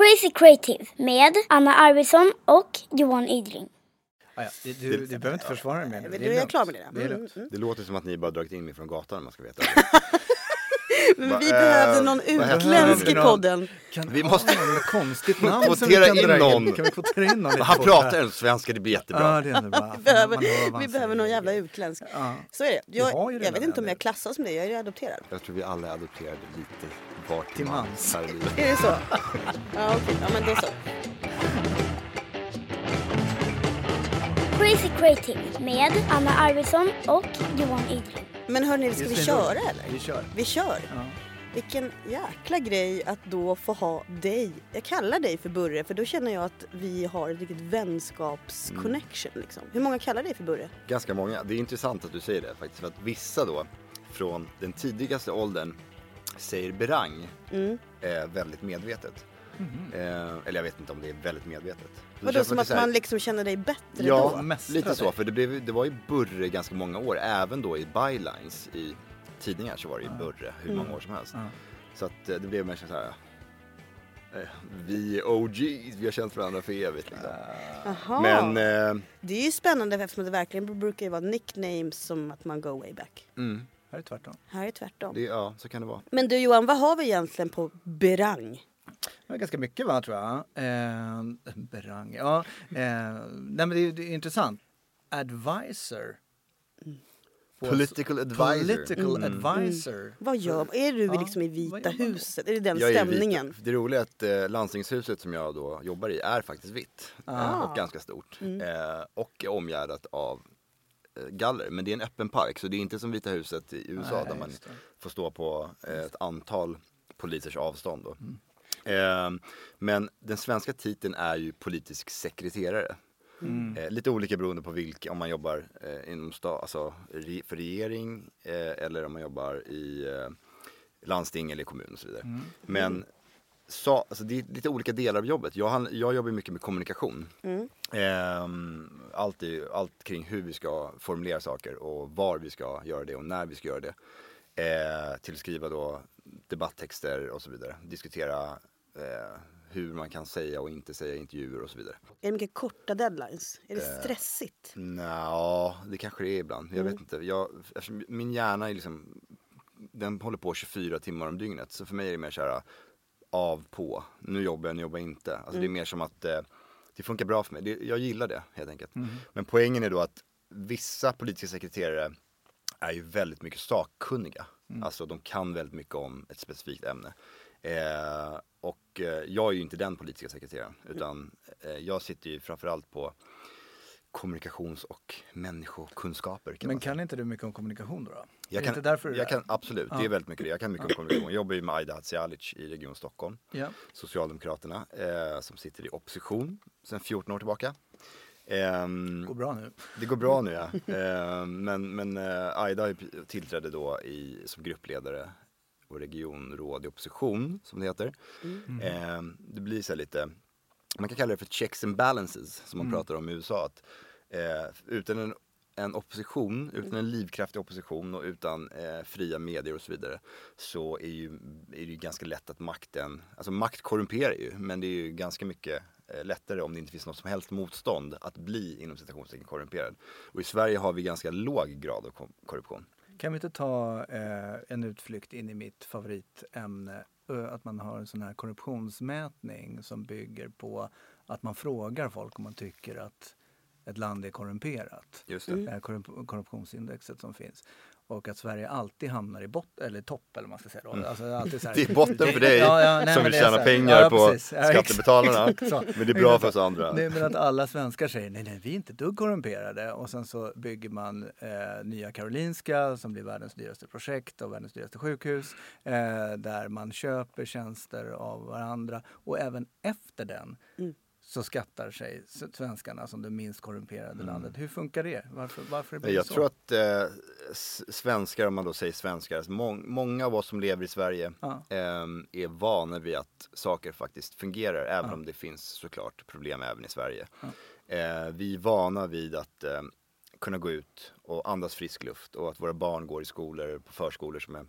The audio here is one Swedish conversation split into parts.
Crazy Creative med Anna Arvidsson och Johan Ydring. Ah, ja. du, du, du behöver inte försvara dig mer nu. Du Det är lugnt. klar med det? Det är Mm, lugnt. mm. Det låter som att ni bara dragit in mig från gatan om man ska veta. Men vi eh, behövde någon utländsk i podden. Kan Vi måste- konstigt namn som Kvotera vi kan in dra någon. Kan vi kvotera in någon Han pratar en svenska, det blir jättebra. Ja, det är. Vi behöver, vi behöver någon jävla utländsk. Ja. Så är det. Jag, ju jag vet inte om jag klassas som det. Jag är adopterad. Jag tror vi alla är adopterade lite till Till mans livet. Är det så? Ja, okej. Ja, men då så. Crazy Creative med Anna Arvidsson och Johan Ydring. Men hörni, ska vi köra eller? Vi kör. Vi kör. Ja. Vilken jäkla grej att då få ha dig. Jag kallar dig för Burre för då känner jag att vi har ett riktigt vänskapsconnection. Liksom. Hur många kallar dig för Burre? Ganska många. Det är intressant att du säger det faktiskt. För att vissa då från den tidigaste åldern säger berang Mm. eh, väldigt medvetet. Eh, eller jag vet inte om det är väldigt medvetet. Det Vadå som att här- man liksom känner dig bättre Ja, då? Mästra lite så. För det, blev, det var ju Burre ganska många år. Även då i bylines i tidningar så var det ju Burre hur många år som helst. Ja. Så att eh, det blev mer så här. eh, Vi är OGs, vi har känt varandra för evigt liksom. Jaha. Men, eh, Det är ju spännande eftersom det verkligen brukar ju vara nicknames som att man go way back. mm, Här är tvärtom. Här är tvärtom. det, ja så kan det vara. Men du Johan, vad har vi egentligen på berang? Det var ganska mycket va, tror jag. Eh, berang, ja. Eh, nej, men det, är- det är intressant. Advisor. Political advisor. Political Mm. advisor. Vad gör Är du Ja, liksom i Vita huset? Är det den Jag stämningen? Det roliga är att eh, landstingshuset som jag då jobbar i är faktiskt vitt. Ah. Och ganska stort. Mm. Eh, och är omgärdat av eh, galler. Men det är en öppen park så det är inte som Vita huset i USA Nej, där man får stå på eh, ett antal polisers avstånd. Då. Mm. Eh, men den svenska titeln är ju politisk sekreterare. Mm. Eh, lite olika beroende på vilka, om man jobbar eh, inom sta, alltså, re, för regering eller om man jobbar i landsting eller kommun och så vidare. Mm. Men sa, alltså, det är lite olika delar av jobbet. Jag, jag jobbar mycket med kommunikation. Mm. Ehm, allt, i, allt kring hur vi ska formulera saker och var vi ska göra det och när vi ska göra det. Eh, till att skriva då debatttexter och så vidare. Diskutera eh, hur man kan säga och inte säga intervjuer och så vidare. Är det mycket korta deadlines? Är det Eh, stressigt? Nja, det kanske det är ibland. Jag vet inte. Jag, min hjärna är liksom, den håller på 24 timmar om dygnet. Så för mig är det mer så här av, på. Nu jobbar jag, nu jobbar jag inte. Alltså det är mer som att eh, det funkar bra för mig. Det, jag gillar det helt enkelt. Men poängen är då att vissa politiska sekreterare är ju väldigt mycket sakkunniga. Alltså de kan väldigt mycket om ett specifikt ämne. Eh, och eh, jag är ju inte den politiska sekreteraren utan eh, jag sitter ju framförallt på kommunikations och människokunskaper. Kan Men man säga. kan inte du mycket om kommunikation då? då? Jag det kan, därför jag kan, absolut, det är väldigt mycket det. Jag kan mycket om kommunikation. Jag jobbar ju med Aida Hadzialic i Region Stockholm. Ja. Socialdemokraterna eh, som sitter i opposition sedan 14 år tillbaka. Ehm, Går bra nu. det går bra nu ja. Ehm, men men eh, Aida tillträdde då i, som gruppledare och regionråd i opposition som det heter. Ehm, det blir så här lite, man kan kalla det för checks and balances som man pratar om i USA. Att, eh, utan en, en opposition, utan en livskraftig opposition och utan eh, fria medier och så vidare så är, ju, är det ju ganska lätt att makten, alltså makt korrumperar ju men det är ju ganska mycket eh, lättare om det inte finns något som helst motstånd att bli inom citationstecken korrumperad. Och i Sverige har vi ganska låg grad av korruption. Kan vi inte ta eh, en utflykt in i mitt favoritämne? Eh, att man har en sån här korruptionsmätning som bygger på att man frågar folk om man tycker att ett land är korrumperat. Just det. Det här korrup- korruptionsindexet som finns. Och att Sverige alltid hamnar i botten, eller topp eller vad man ska säga då. Alltså, alltid så här, Mm. Det är botten för dig Ja, ja, nej, som vill tjäna pengar ja, på skattebetalarna. Men det är bra för oss andra. Nej, men att alla svenskar säger nej, nej, vi är inte dugg korrumperade. Och sen så bygger man eh, Nya Karolinska som blir världens dyraste projekt och världens dyraste sjukhus. Eh, där man köper tjänster av varandra. Och även efter den Mm. Så skattar sig svenskarna som det minst korrumperade landet. Hur funkar det? Varför, varför blir Mm. Jag det så? tror att eh, svenskar, om man då säger svenskar, mång- många av oss som lever i Sverige Ja. ehm, är vana vid att saker faktiskt fungerar, även Ja. om det finns såklart problem även i Sverige. Eh, vi är vana vid att eh, kunna gå ut och andas frisk luft och att våra barn går i skolor, på förskolor som är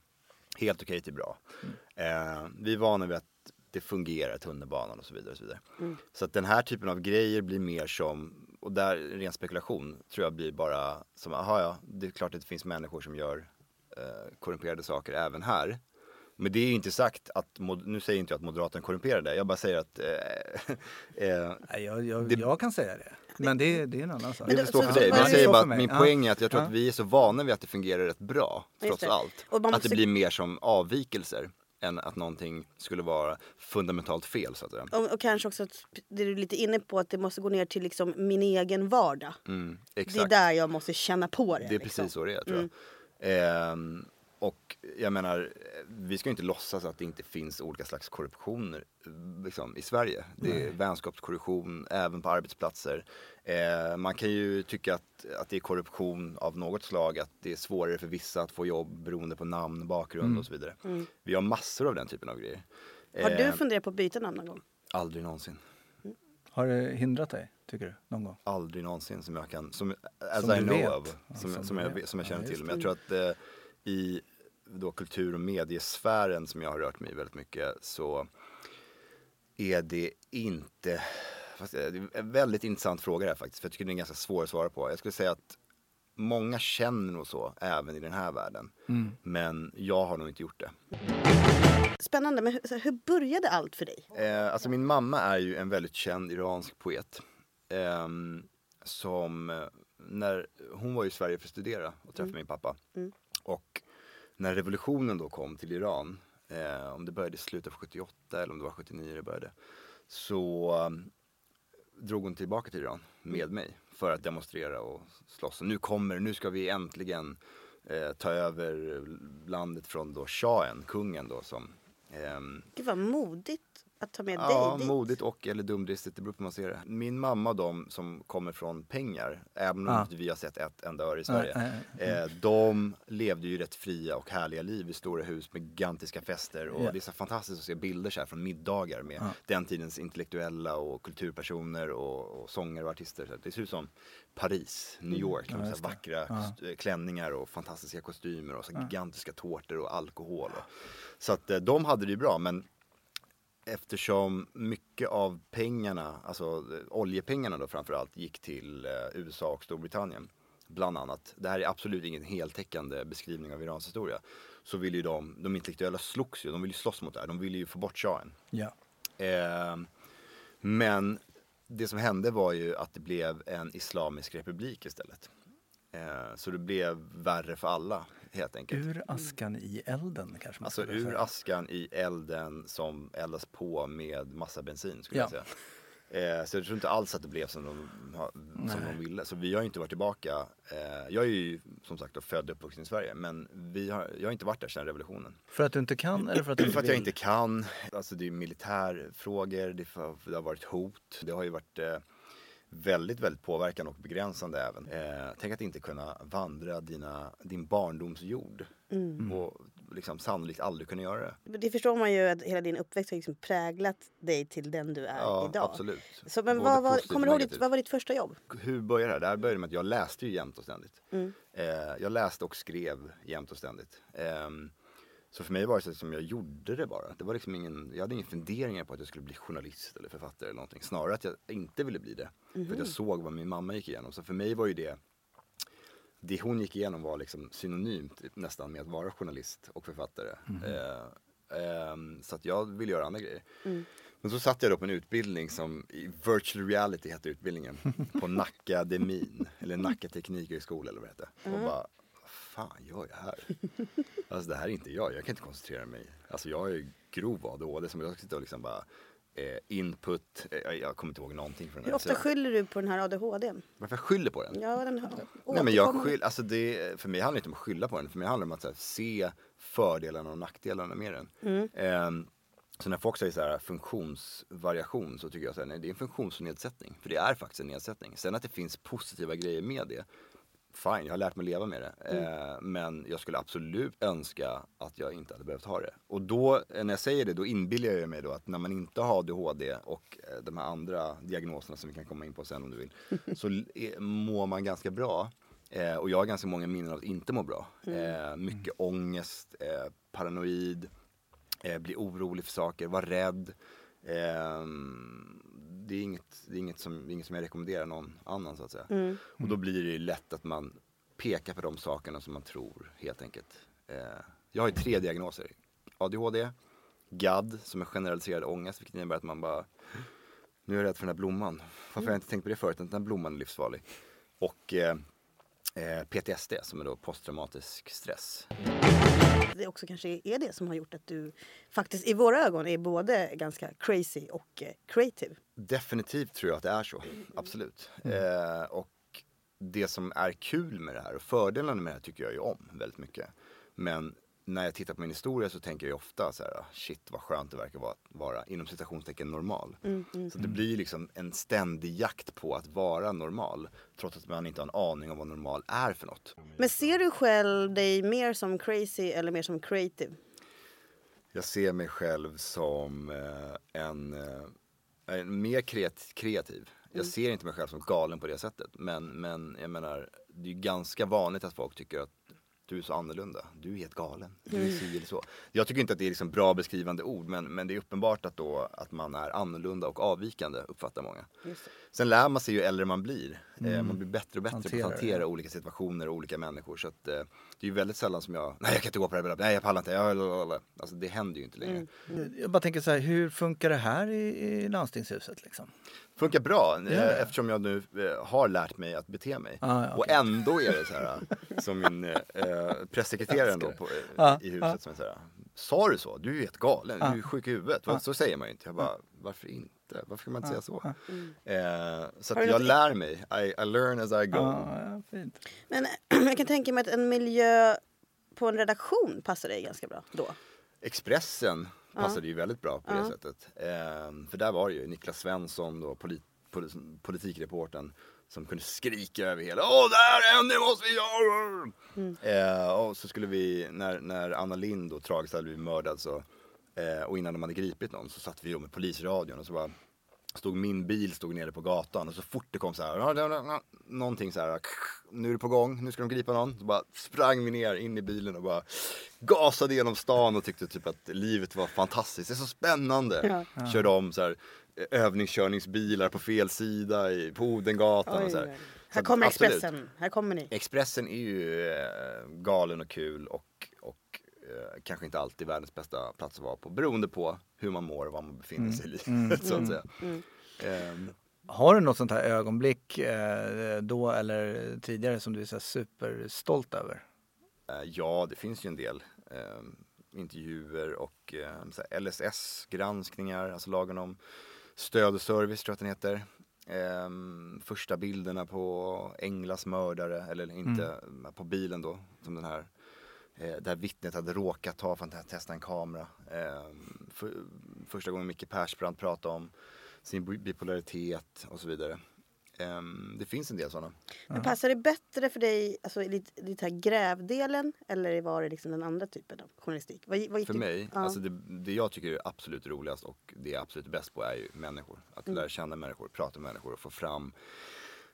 helt okej till bra. Mm. Eh, vi är vana vid att det fungerar, tunnelbanan och så vidare. Och så vidare. så att den här typen av grejer blir mer som, och där ren spekulation tror jag blir bara som, aha ja, det är klart att det finns människor som gör eh, korrumperade saker även här. Men det är ju inte sagt att, nu säger inte jag att Moderaterna korrumperade, jag bara säger att eh, eh, Nej, jag, jag, Det- jag kan säga det. Men det, det är en annan sak. Det det- får stå så- för dig. Men jag säger bara att min Ja. poäng är att jag tror Ja. att vi är så vana vid att det fungerar rätt bra, trots det. allt. Att det blir mer som avvikelser än att någonting skulle vara fundamentalt fel så att säga. Och, och kanske också att det du är lite inne på att det måste gå ner till liksom min egen vardag. Mm, Det är där jag måste känna på det. Det är liksom. precis så det är tror jag. Ehm, och jag menar, vi ska ju inte låtsas att det inte finns olika slags korruptioner liksom, i Sverige. Det är vänskapskorruption även på arbetsplatser. Eh, man kan ju tycka att, att det är korruption av något slag, att det är svårare för vissa att få jobb beroende på namn, bakgrund och så vidare. Vi har massor av den typen av grejer. Har du Eh, funderat på att byta namn någon gång? Aldrig någonsin. Har det hindrat dig, tycker du? Någon gång? aldrig någonsin som jag kan, som, as Som I know vet. of, Ja, som, som som, jag, som jag känner Ja, till. Men jag tror att eh, i då kultur och mediesfären som jag har rört mig i väldigt mycket så är det inte, fast det är en väldigt intressant fråga det här faktiskt, för jag tycker det är ganska svår att svara på. Jag skulle säga att många känner nog så, även i den här världen. Mm. Men jag har nog inte gjort det. Spännande, men hur, hur började allt för dig? Eh, alltså min mamma är ju en väldigt känd iransk poet. ehm, som, eh, när, hon var i Sverige för att studera och träffade min pappa. Och när revolutionen då kom till Iran, eh, om det började i slutet av 78 eller om det var 79 det började. Så um, drog hon tillbaka till Iran med mig för att demonstrera och slåss. Och nu kommer det, nu ska vi äntligen eh, ta över landet från då shahen, kungen då som Eh, Gud vad modigt att ta med Ja, dig dit. modigt och eller dumdristigt, det beror på hur man ser det. Min mamma och de som kommer från pengar, även om Ja. vi har sett ett enda öre i Sverige, Nej, nej, eh, de levde ju rätt fria och härliga liv i stora hus med gigantiska fester. Och Ja. det är så fantastiskt att se bilder så här från middagar med Ja. den tidens intellektuella och kulturpersoner och, och sångare och artister. Så det ser ut som Paris, New York, Mm. Ja, med så vackra klänningar och fantastiska kostymer och så gigantiska tårtor och alkohol. Och, så att eh, de hade det ju bra men eftersom mycket av pengarna, alltså oljepengarna då framförallt, gick till eh, USA och Storbritannien. Bland annat. Det här är absolut ingen heltäckande beskrivning av Irans historia. Så vill ju de, de intellektuella slogs ju, de vill ju slåss mot det här. De ville ju få bort shahen. Ja. Eh, men det som hände var ju att det blev en islamisk republik istället. Eh, så det blev värre för alla helt enkelt. Ur askan i elden kanske man Alltså ur säga. askan i elden som eldas på med massa bensin skulle Ja. jag säga. Eh, så jag tror inte alls att det blev som de, som de ville. Så vi har ju inte varit tillbaka. Eh, jag är ju som sagt då född och uppvuxen i Sverige men vi har, jag har inte varit där sedan revolutionen. För att du inte kan eller för att du inte För att jag inte kan. Alltså det är militärfrågor, det, det har varit hot. Det har ju varit eh, väldigt, väldigt påverkande och begränsande även. Eh, tänk att inte kunna vandra dina, din barndomsjord. Och liksom sannolikt aldrig kunna göra det. Det förstår man ju att hela din uppväxt har liksom präglat dig till den du är Ja, idag. absolut. Så, men vad var, kommer du ihåg ditt, vad var ditt första jobb? Hur började det? Det här började med att jag läste ju jämt och ständigt. Mm. Eh, jag läste och skrev jämt och ständigt. Ehm, så för mig var det så som jag gjorde det bara. Det var liksom ingen, jag hade ingen funderingar på att jag skulle bli journalist eller författare eller någonting. Snarare att jag inte ville bli det. För att Mhm. jag såg vad min mamma gick igenom. Så för mig var ju det, det hon gick igenom var liksom synonymt nästan med att vara journalist och författare. Eh, ehm, så att jag ville göra andra grejer. Men så satt jag då på en utbildning som, virtual reality hette utbildningen, på Nackademin, eller Nacka Teknikhögskola eller vad det hette. Och bara, fan gör jag här? Alltså det här är inte jag, jag kan inte koncentrera mig. Alltså jag ju grov ADHD som jag ska sitta och liksom bara eh, input, eh, jag kommer inte ihåg någonting från den Hur ofta skyller du på den här ADHDn? Varför jag skyller på den? Ja, den har Nej men jag skyll, alltså det, för mig handlar det inte om att skylla på den, för mig handlar det om att här, se fördelarna och nackdelarna med den. Mm. Ehm, så när folk säger så här funktionsvariation så tycker jag så här, nej det är en funktionsnedsättning. För det är faktiskt en nedsättning. Sen att det finns positiva grejer med det, fine, jag har lärt mig leva med det. Ehm, men jag skulle absolut önska att jag inte hade behövt ha det. Och då, eh, när jag säger det, då inbillar jag mig då att när man inte har ADHD och eh, de här andra diagnoserna som vi kan komma in på sen om du vill, så är- mår man ganska bra. Eh, och jag har ganska många minnen av att inte må bra. Eh, mycket ångest, eh, paranoid, eh, bli orolig för saker, vara rädd. Det är, inget, det är inget, som, inget som jag rekommenderar någon annan så att säga. Mm. Och då blir det lätt att man pekar på de sakerna som man tror helt enkelt. Eh, jag har ju tre diagnoser. ADHD, GAD som är generaliserad ångest vilket innebär att man bara Nu är jag rädd för den här blomman. Varför har jag inte tänkt på det förut? Den här blomman är livsfarlig. Och eh, eh, PTSD som är då posttraumatisk stress. Det också kanske är det som har gjort att du faktiskt i våra ögon är både ganska crazy och eh, creative. Definitivt tror jag att det är så, absolut. Eh, och det som är kul med det här och fördelarna med det här tycker jag ju om väldigt mycket. Men när jag tittar på min historia så tänker jag ofta så här, "Ah, shit vad skönt det verkar vara, vara inom citationstecken normal. Så det blir liksom en ständig jakt på att vara normal, trots att man inte har en aning om vad normal är för något. Men ser du själv dig mer som crazy eller mer som creative? Jag ser mig själv som eh, en, eh, en mer kreat- kreativ. Jag ser inte mig själv som galen på det sättet. Men, men jag menar, det är ju ganska vanligt att folk tycker att du är så annorlunda. Du är helt galen. Du är si eller så. Jag tycker inte att det är liksom bra beskrivande ord men, men det är uppenbart att, då, att man är annorlunda och avvikande uppfattar många. Sen lär man sig ju äldre man blir. Eh, man blir bättre och bättre på Hantera att det. hantera olika situationer och olika människor. Så att, eh, det är ju väldigt sällan som jag, nej jag kan inte gå på det här, nej jag pallar inte, jag, lalalala." alltså det händer ju inte längre. Jag bara tänker så här, hur funkar det här i, i landstingshuset liksom? Funkar bra eh, Ja. eftersom jag nu eh, har lärt mig att bete mig. Ah, ja, Och ändå är det så här som min eh, eh, pressekreterare då på, eh, Ja, i huset som är så här. Sa du så? Du är helt galen, du är ju sjuk i huvudet. Va? Så säger man ju inte. Jag bara, varför inte? Varför kan man inte säga så? Eh, så att jag lär mig. I, I learn as I go. Ja, ja, fint. Men jag kan tänka mig att en miljö på en redaktion passar dig ganska bra då. Expressen passade ju väldigt bra på det sättet. Ehm, för där var det ju Niklas Svensson, då, polit, polit, politikreporten, som kunde skrika över hela Åh, där är en, det måste vi göra! Eh, och så skulle vi, när, när Anna Lind då tragiskt hade blivit mördad så, eh, och innan de hade gripit någon så satt vi med polisradion och så bara Stod min bil stod nere på gatan och så fort det kom så här Någonting så här Nu är det på gång, nu ska de gripa någon Så bara sprang vi ner in i bilen och bara Gasade genom stan och tyckte typ att livet var fantastiskt Det är så spännande Körde om så här Övningskörningsbilar på fel sida i, på Odengatan och så här. Så Här kommer. Expressen, här kommer ni. Expressen är ju eh, galen och kul och, eh, kanske inte alltid världens bästa plats att vara på beroende på hur man mår och var man befinner sig i livet så att säga. Ehm, Har du något sånt här ögonblick eh, då eller tidigare som du är så superstolt över? eh, ja, det finns ju en del. Ehm, intervjuer och eh, så här LSS-granskningar, alltså lagen om stöd och service tror jag att den heter. Ehm, första bilderna på Englas mördare, eller inte på bilen då, som den här eh, där vittnet hade råkat ta för att testa en kamera. Ehm, för, första gången Micke Persbrandt pratade om sin bi- bipolaritet och så vidare. Ehm, det finns en del sådana. Men passar det bättre för dig alltså, i lite här grävdelen eller var det liksom den andra typen av journalistik? Vad, vad För du- mig, Ja. alltså det, det jag tycker är absolut roligast och det jag är absolut bäst på är ju människor. Att Mm. lära känna människor, prata med människor och få fram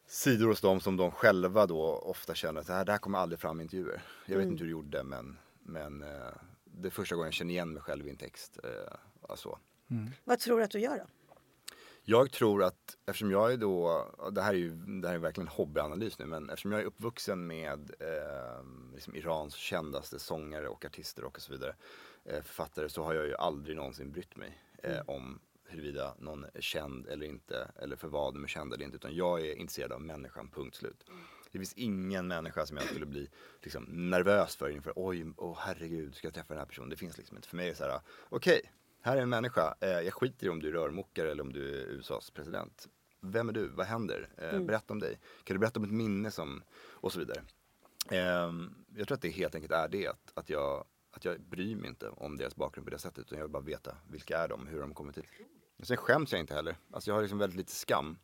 sidor hos dem som de själva då ofta känner att det här, det här kommer aldrig fram i intervjuer. Jag vet Mm. inte hur du gjorde men, men eh, det är första gången jag känner igen mig själv i en text. Eh, alltså. Vad tror du att du gör då? Jag tror att eftersom jag är då, det här är ju det här är verkligen hobbyanalys nu, men eftersom jag är uppvuxen med eh, liksom Irans kändaste sångare och artister och så vidare, eh, författare, så har jag ju aldrig någonsin brytt mig eh, om huruvida någon är känd eller inte, eller för vad de är kända eller inte, utan jag är intresserad av människan, punkt slut. Det finns ingen människa som jag skulle bli liksom, nervös för inför, oj, åh herregud, ska jag träffa den här personen? Det finns liksom inte. För mig är det så här, okej, här är en människa, eh, jag skiter i om du är rörmokare eller om du är USAs president. Vem är du? Vad händer? Eh, Berätta om dig. Kan du berätta om ett minne som, och så vidare. Ehm, jag tror att det helt enkelt är det, att, jag, att jag bryr mig inte om deras bakgrund på det sättet, utan jag vill bara veta vilka är de, hur de kommit hit. Och sen skäms jag inte heller. Alltså jag har liksom väldigt lite skam.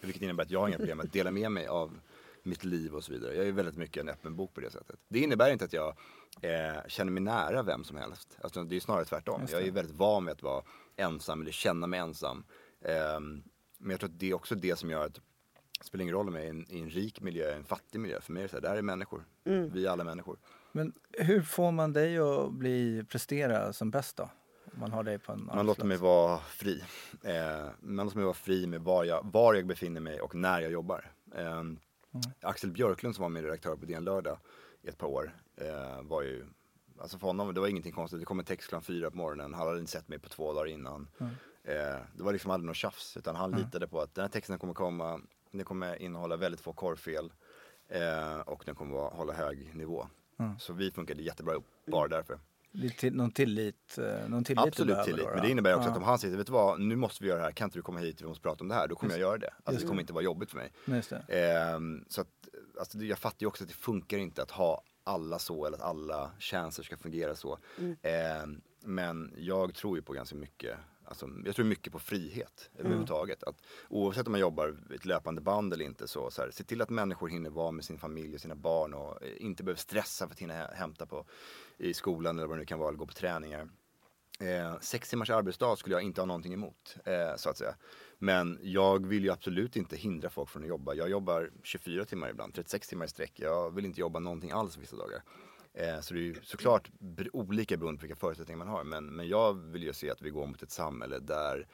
Vilket innebär att jag har inga problem att dela med mig av mitt liv och så vidare. Jag är väldigt mycket en öppen bok på det sättet. Det innebär inte att jag eh, känner mig nära vem som helst. Alltså, det är snarare tvärtom. Jag är väldigt van med att vara ensam eller känna mig ensam. Ehm, men jag tror att det är också det som gör att det spelar ingen roll om jag är i en, i en rik miljö, en fattig miljö. För mig är det så här, det här är människor. Vi är alla människor. Men hur får man dig att bli prestera som bäst då? Man har dig på en Man låter mig vara fri. Eh, man låter mig vara fri med var jag, var jag befinner mig och när jag jobbar. Eh, Axel Björklund som var min redaktör på DN Lördag i ett par år eh, var ju Alltså för honom, det var ingenting konstigt. Det kom en text klockan fyra på morgonen. Han hade inte sett mig på två dagar innan. Eh, det var liksom aldrig något tjafs. Utan han litade på att den här texten kommer komma. Den kommer innehålla väldigt få korvfel. Eh, och den kommer hålla hög nivå. Så vi funkade jättebra ihop, bara därför. Det är till, någon tillit, eh, någon tillit Absolut tillit, då, men det innebär också Ja, att om han säger, vet du vad, nu måste vi göra det här, kan inte du komma hit, vi måste prata om det här, då kommer jag göra det. Alltså det kommer inte vara jobbigt för mig. Just det. Ehm, så att, alltså, jag fattar ju också att det funkar inte att ha alla så, eller att alla tjänster ska fungera så. Ehm, men jag tror ju på ganska mycket, alltså, jag tror mycket på frihet överhuvudtaget. Att, oavsett om man jobbar i ett löpande band eller inte, så, så här, se till att människor hinner vara med sin familj och sina barn och eh, inte behöver stressa för att hinna hä- hämta på i skolan eller vad det nu kan vara, eller gå på träningar. Eh, sex timmars arbetsdag skulle jag inte ha någonting emot, eh, så att säga. Men jag vill ju absolut inte hindra folk från att jobba. Jag jobbar 24 timmar ibland, 36 timmar i sträck. Jag vill inte jobba någonting alls vissa dagar. Eh, så det är ju såklart olika beroende på vilka förutsättningar man har. Men, men jag vill ju se att vi går mot ett samhälle där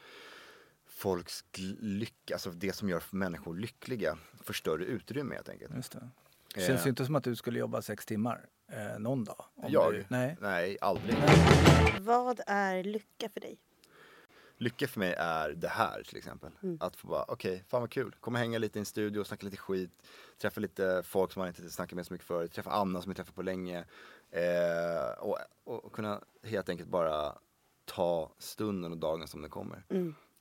folks lycka, alltså det som gör människor lyckliga, får större utrymme helt enkelt. Just det. Det känns Eh. ju inte som att du skulle jobba sex timmar eh, någon dag. om Jag? Du, nej. Nej, aldrig. Vad är lycka för dig? Lycka för mig är det här till exempel. Att få bara, okej, fan vad kul. Komma hänga lite i en studio, snacka lite skit. Träffa lite folk som man inte snackat med så mycket förut. Träffa Anna som jag träffat på länge. Eh, och, och, kunna helt enkelt bara ta stunden och dagen som den kommer.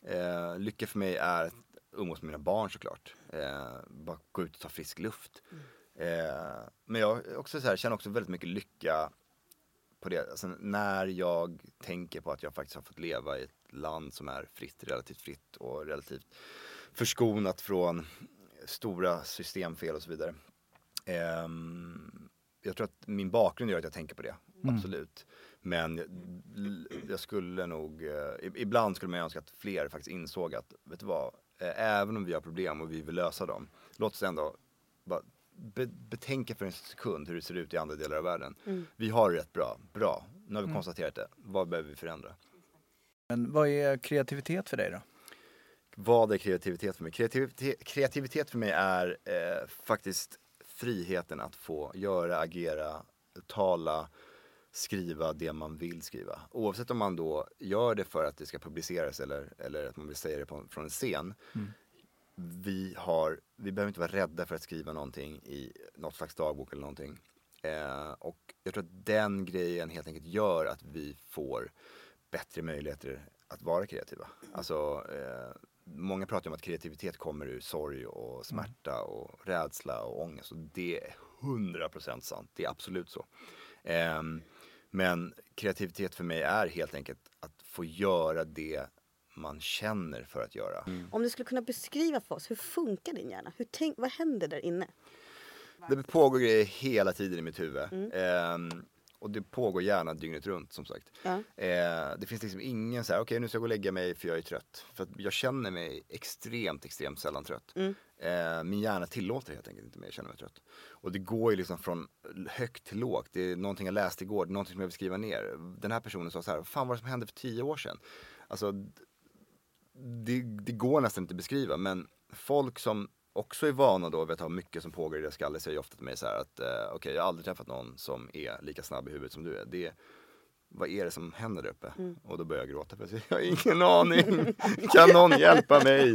Eh, lycka för mig är att umgås med mina barn såklart. Eh, bara gå ut och ta frisk luft. Eh, men jag också så här, känner också väldigt mycket lycka på det. Alltså, när jag tänker på att jag faktiskt har fått leva i ett land som är fritt, relativt fritt och relativt förskonat från stora systemfel och så vidare. Ehm, jag tror att min bakgrund gör att jag tänker på det, absolut. Men jag skulle nog, eh, ibland skulle man önska att fler faktiskt insåg att, vet du vad, eh, även om vi har problem och vi vill lösa dem, låt oss ändå bara be, betänka för en sekund hur det ser ut i andra delar av världen. Vi har det rätt bra, bra, nu har vi konstaterat det, vad behöver vi förändra? Men vad är kreativitet för dig då? Vad är kreativitet för mig? Kreativitet, kreativitet för mig är eh, faktiskt friheten att få göra, agera, tala, skriva det man vill skriva. Oavsett om man då gör det för att det ska publiceras eller, eller att man vill säga det på, från en scen. Vi, har, vi behöver inte vara rädda för att skriva någonting i något slags dagbok eller någonting. Eh, och jag tror att den grejen helt enkelt gör att vi får bättre möjligheter att vara kreativa. Alltså, eh, många pratar om att kreativitet kommer ur sorg och smärta och rädsla och ångest. Och det är 100% sant. Det är absolut så. Ehm, men kreativitet för mig är helt enkelt att få göra det man känner för att göra. Om du skulle kunna beskriva för oss, hur funkar din hjärna? Hur tänk, vad händer där inne? Det pågår grejer hela tiden i mitt huvud. Ehm, och det pågår gärna dygnet runt som sagt. Ja. Eh, det finns liksom ingen så här, okej nu ska jag gå och lägga mig för jag är trött. För att jag känner mig extremt, extremt sällan trött. Eh, min hjärna tillåter helt enkelt inte mig att känna mig trött. Och det går ju liksom från högt till lågt. Det är någonting jag läste igår, någonting som jag vill skriva ner. Den här personen sa så här, vad fan var det som hände för tio år sedan? Alltså, det, det går nästan inte att beskriva men folk som också är vana då vid att ha mycket som pågår i deras skalle säger ofta till mig så här att eh, okej jag har aldrig träffat någon som är lika snabb i huvudet som du är. Det, vad är det som händer där uppe? Och då börjar jag gråta för jag har ingen aning. kan någon hjälpa mig?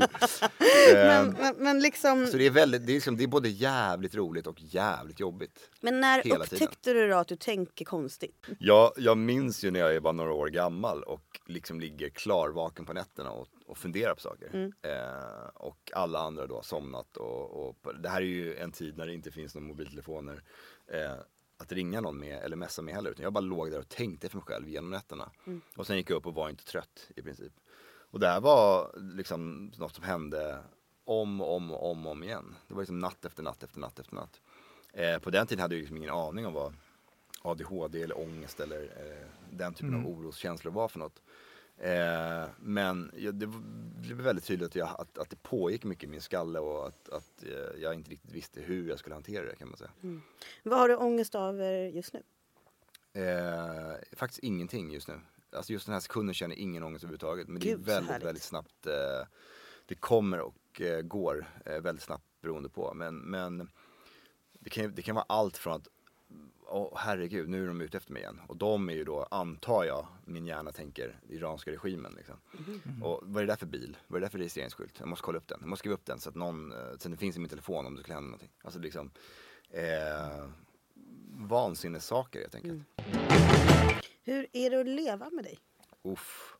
Men, Eh, men, men, liksom, så det är, väldigt, det, är liksom, det är både jävligt roligt och jävligt jobbigt. men när hela upptäckte du då att du tänker konstigt? Jag, jag minns ju när jag var några år gammal och liksom ligger klarvaken på nätterna och, och funderar på saker. Eh, och alla andra då har somnat och, och det här är ju en tid när det inte finns några mobiltelefoner eh, att ringa någon med eller messa med heller. Utan jag bara låg där och tänkte för mig själv genom nätterna. Och sen gick jag upp och var inte trött i princip. Och det här var liksom något som hände om och om och om, om igen. Det var liksom natt efter natt efter natt efter natt. Eh, på den tiden hade jag liksom ingen aning om vad ADHD eller ångest eller eh, den typen av oroskänslor var för något. Eh, men ja, det blev väldigt tydligt att, jag, att, att det pågick mycket i min skalle och att, att eh, jag inte riktigt visste hur jag skulle hantera det kan man säga. Vad har du ångest över just nu? Eh, faktiskt ingenting just nu. alltså just den här sekunden känner jag ingen ångest överhuvudtaget. Men det Gud, är så väldigt, väldigt snabbt. Eh, det kommer och eh, går eh, väldigt snabbt beroende på. Men, men det, kan, det kan vara allt från att Åh herregud, nu är de ute efter mig igen. Och de är ju då, antar jag, min hjärna tänker, iranska regimen liksom. Mhm. Och vad är det där för bil? Vad är det där för registreringsskylt? Jag måste kolla upp den. Jag måste skriva upp den så att någon, eh, så att det finns i min telefon om det skulle hända någonting. Alltså liksom, eh, vansinnessaker helt enkelt. Hur är det att leva med dig? Uff.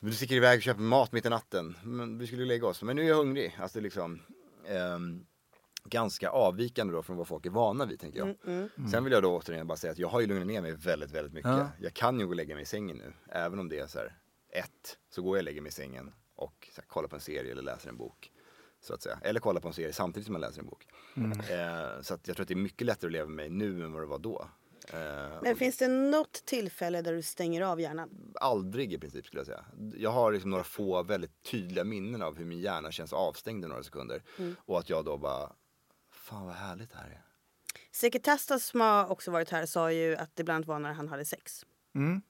Du sticker iväg och köper mat mitt i natten. Men vi skulle ju lägga oss. Men nu är jag hungrig. Alltså liksom. ehm, ganska avvikande då från vad folk är vana vid tänker jag. Sen vill jag då återigen bara säga att jag har ju lugnat ner mig väldigt, väldigt mycket. Ja. Jag kan ju gå och lägga mig i sängen nu. Även om det är så här ett, så går jag och lägger mig i sängen och så här, kollar på en serie eller läser en bok. Så att säga. Eller kollar på en serie samtidigt som jag läser en bok. Eh, så att jag tror att det är mycket lättare att leva med mig nu än vad det var då. Eh, Men finns det något tillfälle där du stänger av hjärnan? aldrig i princip skulle jag säga. Jag har liksom några få väldigt tydliga minnen av hur min hjärna känns avstängd i några sekunder. Och att jag då bara, fan vad härligt det här är. Seketastas som har också varit här sa ju att det ibland var när han hade sex. Mm.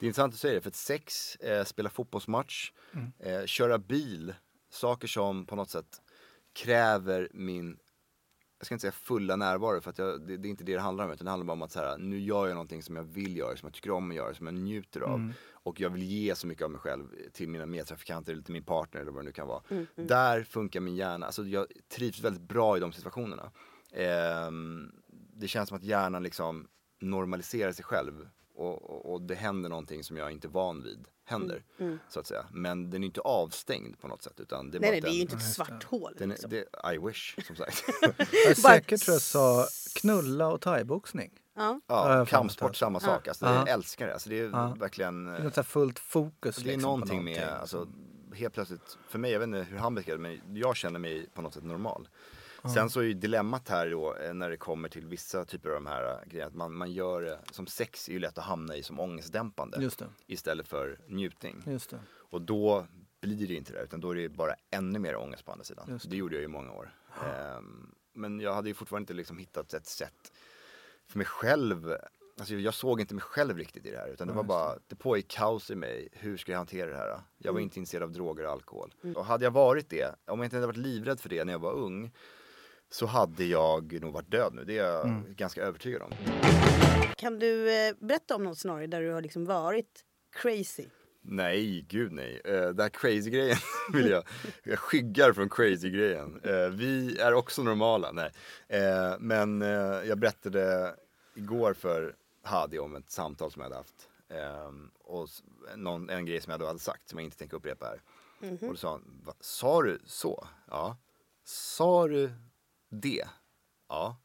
Det är intressant att säga det, för att sex, eh, spela fotbollsmatch, eh, köra bil, saker som på något sätt kräver min, jag ska inte säga fulla närvaro för att jag, det, det är inte det det handlar om utan det handlar bara om att så här, nu gör jag någonting som jag vill göra, som jag tycker om att göra, som jag njuter av. Och jag vill ge så mycket av mig själv till mina medtrafikanter eller till min partner eller vad det nu kan vara. Där funkar min hjärna, alltså jag trivs väldigt bra i de situationerna. Ehm, det känns som att hjärnan liksom normaliserar sig själv och, och, och det händer någonting som jag inte är van vid händer. Så att säga. Men den är inte avstängd på något sätt utan det är Nej, bara nej, att det är ju den, inte ett svart hål. den liksom. det, I wish som sagt. Jag säkert tror jag sa knulla och thaiboxning. Ja. Ja, kampsport samma sak. Alltså, Ja. jag älskar det. Alltså, det är Ja. verkligen Det är något så här fullt fokus. Det är liksom på någonting med, någonting. alltså, helt plötsligt, för mig, jag vet inte hur han beskrev det, men jag känner mig på något sätt normal. Sen så är ju dilemmat här då eh, när det kommer till vissa typer av de här eh, grejerna, att man, man gör det, som sex är ju lätt att hamna i som ångestdämpande Just det. istället för njutning. Just det. Och då blir det inte det, utan då är det bara ännu mer ångest på andra sidan. Just Det. gjorde jag i många år. Ehm, men jag hade ju fortfarande inte liksom hittat ett sätt för mig själv. Alltså jag såg inte mig själv riktigt i det här utan det var bara, det pågick kaos i mig. Hur ska jag hantera det här? Jag var inte intresserad av droger och alkohol. Och hade jag varit det, om jag inte hade varit livrädd för det när jag var ung, så hade jag nog varit död nu. Det är jag ganska övertygad om. Kan du eh, berätta om något scenario där du har liksom varit crazy? Nej, gud nej. Uh, den här crazy-grejen vill jag, jag skyggar från crazy-grejen. Eh, vi är också normala, nej. Eh, men eh, jag berättade igår för Hadi om ett samtal som jag hade haft. Ehm, och någon, en grej som jag då hade sagt som jag inte tänker upprepa här. Och då sa han, "Va, sa du så? Ja. Sa du det? Ja.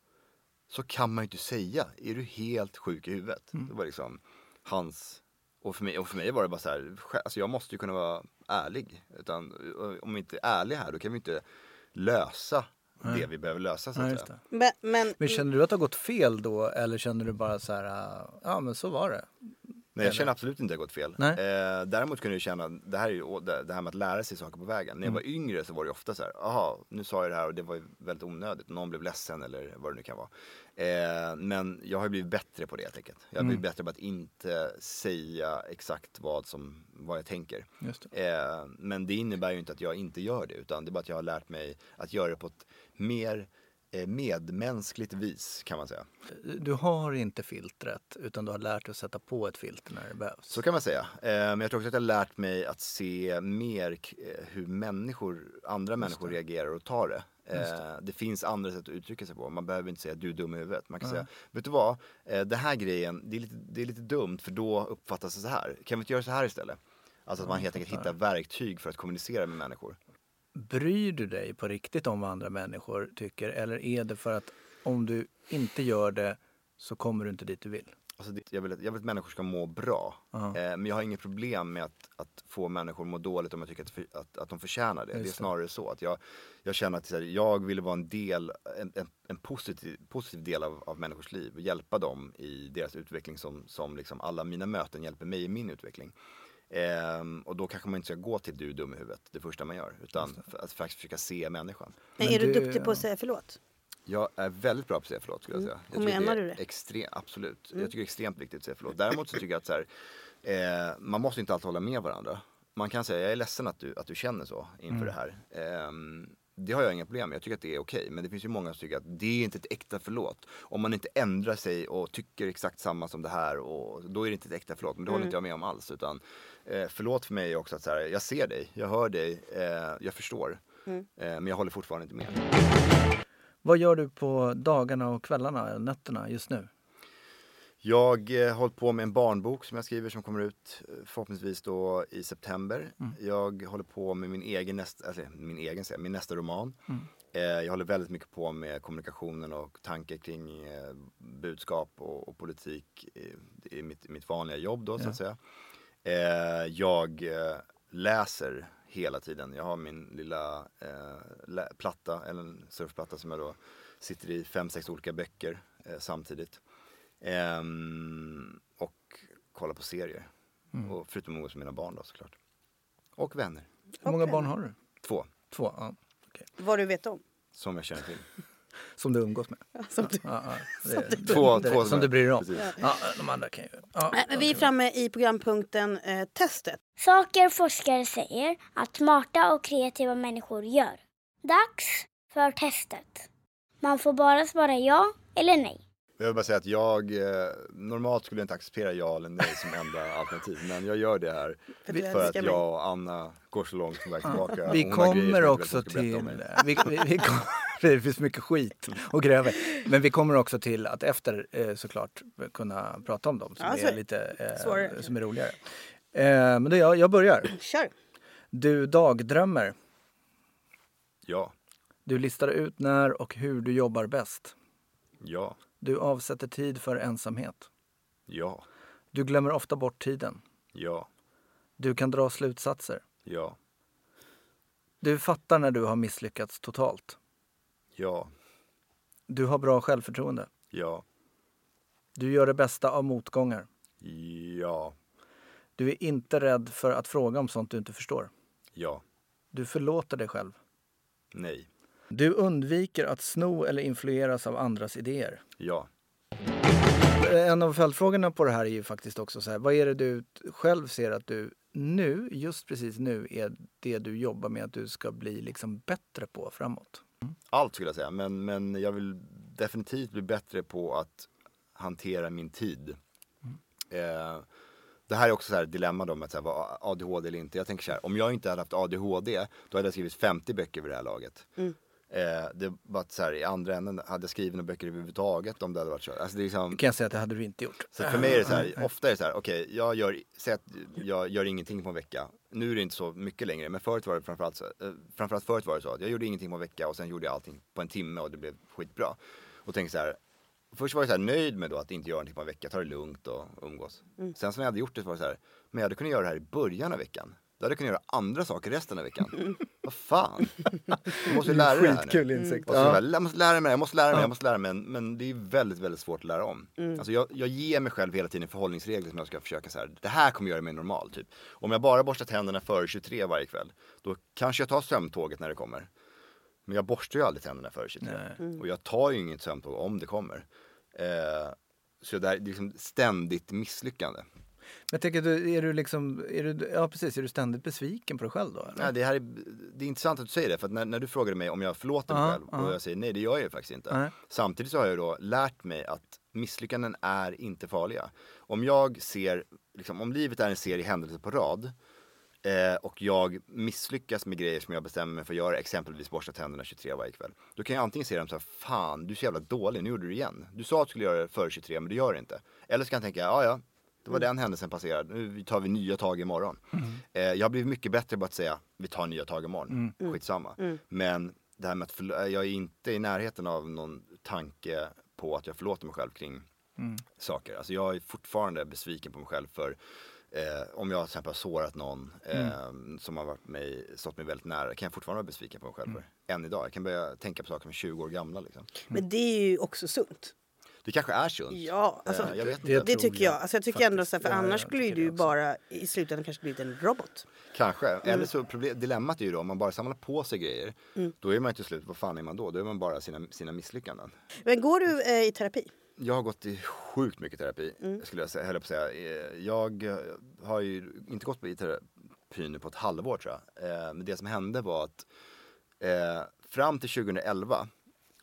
Så kan man ju inte säga. Är du helt sjuk i huvudet? Det var liksom hans och för, mig, och för mig var det bara så här, alltså jag måste ju kunna vara ärlig. Utan om vi inte är ärliga här då kan vi inte lösa det vi behöver lösa så det. Men, men, Men känner du att det har gått fel då eller känner du bara så här, ah, ja men så var det? Nej jag känner absolut inte att det har gått fel. Nej. Eh, däremot kunde jag känna, det här är ju det här med att lära sig saker på vägen. När jag var yngre så var det ofta så här, aha, nu sa jag det här och det var väldigt onödigt. Någon blev ledsen eller vad det nu kan vara. Eh, men jag har blivit bättre på det helt enkelt. Jag har blivit bättre på att inte säga exakt vad, som, vad jag tänker. Det. Eh, men det innebär ju inte att jag inte gör det utan det är bara att jag har lärt mig att göra det på ett mer medmänskligt vis kan man säga. Du har inte filtret utan du har lärt dig att sätta på ett filter när det behövs. Så kan man säga. Eh, men jag tror också att jag har lärt mig att se mer eh, hur människor, andra människor reagerar och tar det. Eh, det. finns andra sätt att uttrycka sig på. Man behöver inte säga du är dum i huvudet. Man kan säga, vet du vad, eh, det här grejen, det är, lite, det är lite dumt för då uppfattas det så här. Kan vi inte göra så här istället? Alltså att man helt enkelt hittar verktyg för att kommunicera med människor. Bryr du dig på riktigt om vad andra människor tycker eller är det för att om du inte gör det så kommer du inte dit du vill? Alltså jag, vill att, jag vill att människor ska må bra. Ja. Eh, men jag har inget problem med att, att få människor att må dåligt om jag tycker att, för, att, att de förtjänar det. Just det är snarare så att jag, jag känner att här, jag vill vara en del, en, en, en positiv, positiv del av, av människors liv och hjälpa dem i deras utveckling som, som liksom alla mina möten hjälper mig i min utveckling. Ehm, och då kanske man inte ska gå till du dum i huvudet det första man gör utan för att faktiskt försöka se människan. men är du du- duktig på att säga förlåt? Jag är väldigt bra på att säga förlåt skulle jag säga. Jag Och menar det du det? Extrem, absolut. Jag tycker det är extremt viktigt att säga förlåt. Däremot så tycker jag att så här, eh, man måste inte alltid hålla med varandra. Man kan säga, jag är ledsen att du, att du känner så inför det här. Ehm, det har jag inga problem med, jag tycker att det är okej. Men det finns ju många som tycker att det är inte ett äkta förlåt. Om man inte ändrar sig och tycker exakt samma som det här, och, då är det inte ett äkta förlåt. Men det håller inte jag med om alls. Utan, eh, förlåt för mig är också att så här, jag ser dig, jag hör dig, eh, jag förstår. Eh, men jag håller fortfarande inte med. Vad gör du på dagarna och kvällarna, nätterna just nu? Jag eh, har hållit på med en barnbok som jag skriver som kommer ut eh, förhoppningsvis då i september. Jag håller på med min egen, nästa, alltså, min egen min nästa roman. Eh, jag håller väldigt mycket på med kommunikationen och tankar kring eh, budskap och, och politik i, i mitt, mitt vanliga jobb då så att säga. Jag läser hela tiden. Jag har min lilla platta, eller en surfplatta som jag då sitter i fem, sex olika böcker samtidigt. Ehm, och kollar på serier. Och förutom umgås med mina barn då såklart. Och vänner. Hur många barn har du? Två, Två? Ja. Vad du vet om. som jag känner till. Som du umgås med? Som du... Ja, ja. Det, Två, som du bryr dig om? Ja, de andra kan ju... Vi är framme i programpunkten eh, testet. Saker forskare säger att smarta och kreativa människor gör. Dags för testet. Man får bara svara ja eller nej. Jag vill bara säga att jag eh, normalt skulle jag inte acceptera ja eller nej som enda alternativ. Men jag gör det här För du för, att mig. jag och Anna går så långt som väg tillbaka. Vi kommer också till... mig. Vi, vi, vi kom, det finns mycket skit att gräva. Men vi kommer också till att efter eh, såklart kunna prata om dem som Ja, så är det. lite eh, som är roligare. Eh, men det, jag, jag börjar. Kör. Du dagdrömmer. Ja, Du listar ut när och hur du jobbar bäst. ja, Du avsätter tid för ensamhet. ja, Du glömmer ofta bort tiden. ja, Du kan dra slutsatser. ja, Du fattar när du har misslyckats totalt. ja, Du har bra självförtroende. ja, Du gör det bästa av motgångar. ja, Du är inte rädd för att fråga om sånt du inte förstår. ja, Du förlåter dig själv. nej, Du undviker att sno eller influeras av andras idéer. ja. En av följdfrågorna på det här är ju faktiskt också så här, vad är det du själv ser att du nu, just precis nu, är det du jobbar med att du ska bli liksom bättre på framåt? Allt skulle jag säga, men, men jag vill definitivt bli bättre på att hantera min tid. Eh, det här är också så här ett dilemma då med att vara ADHD eller inte. Jag tänker så här, om jag inte hade haft ADHD, då hade jag skrivit 50 böcker vid det här laget. Eh, det var så här, i andra änden, hade jag skrivit några böcker överhuvudtaget om det hade varit så? Alltså det liksom, kan jag säga att det hade du inte gjort. så för mig är det så här, ofta är det så här, okej, jag gör, säg att jag gör ingenting på en vecka. Nu är det inte så mycket längre, men förut var det framförallt så, eh, framförallt förut var det så att jag gjorde ingenting på en vecka och sen gjorde jag allting på en timme och det blev skitbra. Och tänkte så här, först var jag så här nöjd med då att inte göra någonting på en vecka, ta det lugnt och umgås. Sen när jag hade gjort det så var det så här, men jag hade kunnat göra det här i början av veckan. Då hade jag kunnat göra andra saker resten av veckan. Vad fan? Jag måste lära dig det här nu. Skitkul Ja. bara, jag måste lära mig, jag måste lära mig, jag måste lära mig. Men det är väldigt, väldigt svårt att lära om. Alltså jag, jag ger mig själv hela tiden förhållningsregler som jag ska försöka så här. Det här kommer göra mig normal. Typ. Om jag bara borstar tänderna före 23 varje kväll, då kanske jag tar sömntåget när det kommer. Men jag borstar ju aldrig tänderna före 23. Och jag tar ju inget sömntåg om det kommer. Eh, så det är liksom ständigt misslyckande. Men tänker, du- är du liksom, är du, ja precis, är du ständigt besviken på dig själv då? Eller? Nej, det, här är, det är intressant att du säger det, för när, när du frågade mig om jag förlåter mig Ja, själv ja. och jag säger nej, det gör jag ju faktiskt inte. Nej. Samtidigt så har jag då lärt mig att misslyckanden är inte farliga. Om jag ser, liksom, om livet är en serie händelser på rad eh, och jag misslyckas med grejer som jag bestämmer mig för att göra, exempelvis borsta tänderna 23 varje kväll. Då kan jag antingen se dem så här, fan du är så jävla dålig, nu gjorde du det igen. Du sa att du skulle göra det före 23 men du gör det inte. Eller så kan jag tänka, ja ja, det var den händelsen passerad, nu tar vi nya tag imorgon. Eh, jag har blivit mycket bättre på att säga, vi tar nya tag imorgon, skitsamma. Men det här med att jag är inte i närheten av någon tanke på att jag förlåter mig själv kring saker. Alltså jag är fortfarande besviken på mig själv för eh, om jag till exempel har sårat någon eh, som har varit mig, stått mig väldigt nära, kan jag fortfarande vara besviken på mig själv för. Än idag. Jag kan börja tänka på saker som är 20 år gamla liksom. Men det är ju också sunt. Det kanske är sunt. Ja, alltså, Eh, jag vet det inte. det tycker jag. jag Alltså jag tycker faktiskt. ändå så här, för Ja, annars ju tycker du bara i slutändan kanske blivit en robot. Kanske. Eller så problem, dilemmat är ju då om man bara samlar på sig grejer. Då är man ju till slut, vad fan är man då? Då är man bara sina, sina misslyckanden. Men går du eh, i terapi? Jag har gått i sjukt mycket terapi, skulle jag säga, på säga. Eh, Jag eh, har ju inte gått i terapi nu på ett halvår tror jag. Eh, Men det som hände var att eh, fram till 2011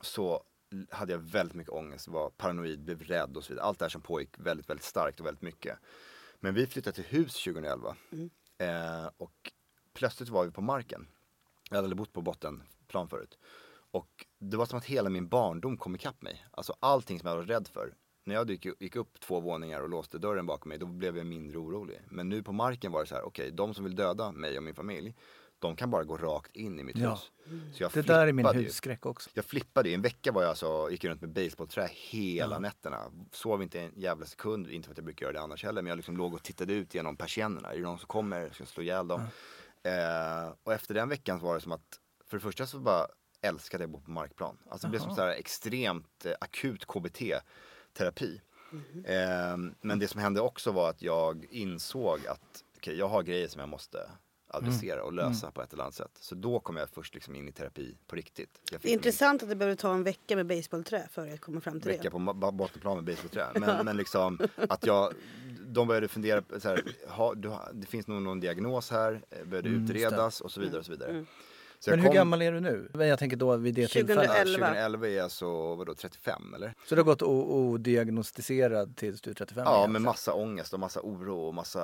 så hade jag väldigt mycket ångest, var paranoid, blev rädd och så vidare. Allt det här som pågick väldigt, väldigt starkt och väldigt mycket. Men vi flyttade till hus 2011 eh, och plötsligt var vi på marken. Jag hade bott på bottenplan förut. Och det var som att hela min barndom kom ikapp mig. Alltså allting som jag var rädd för. När jag gick, upp två våningar och låste dörren bakom mig, då blev jag mindre orolig. Men nu på marken var det så här, okej, de som vill döda mig och min familj, de kan bara gå rakt in i mitt Ja. hus. Så jag Det där är min husskräck också. Jag flippade ju. En vecka var jag alltså, gick runt med basebollträ hela nätterna. Sov inte en jävla sekund, inte för att jag brukar göra det annars heller. Men jag liksom låg och tittade ut genom persiennerna. Är det någon som kommer? Ska jag slå ihjäl dem? Eh, och efter den veckan var det som att, för det första så bara älskade jag att bo på markplan. Alltså det blev som så här extremt eh, akut KBT-terapi. Eh, men det som hände också var att jag insåg att okej, jag har grejer som jag måste adressera och lösa på ett eller annat sätt. Så då kom jag först liksom in i terapi på riktigt. Det är intressant att det behöver ta en vecka med basebollträ för att komma fram till vecka det. på ma- bottenplan med basebollträ. Men, men liksom att jag, de började fundera, på så här, ha, du, det finns nog någon diagnos här, eh, började utredas och så vidare. Och så vidare. Så Men hur kom- gammal är du nu? Jag tänker då vid det tillfället. 2011. 2011 är jag så, vadå, 35 eller? Så du har gått odiagnostiserad tills du är 35? Ja, igen, med massa ångest och massa oro och massa...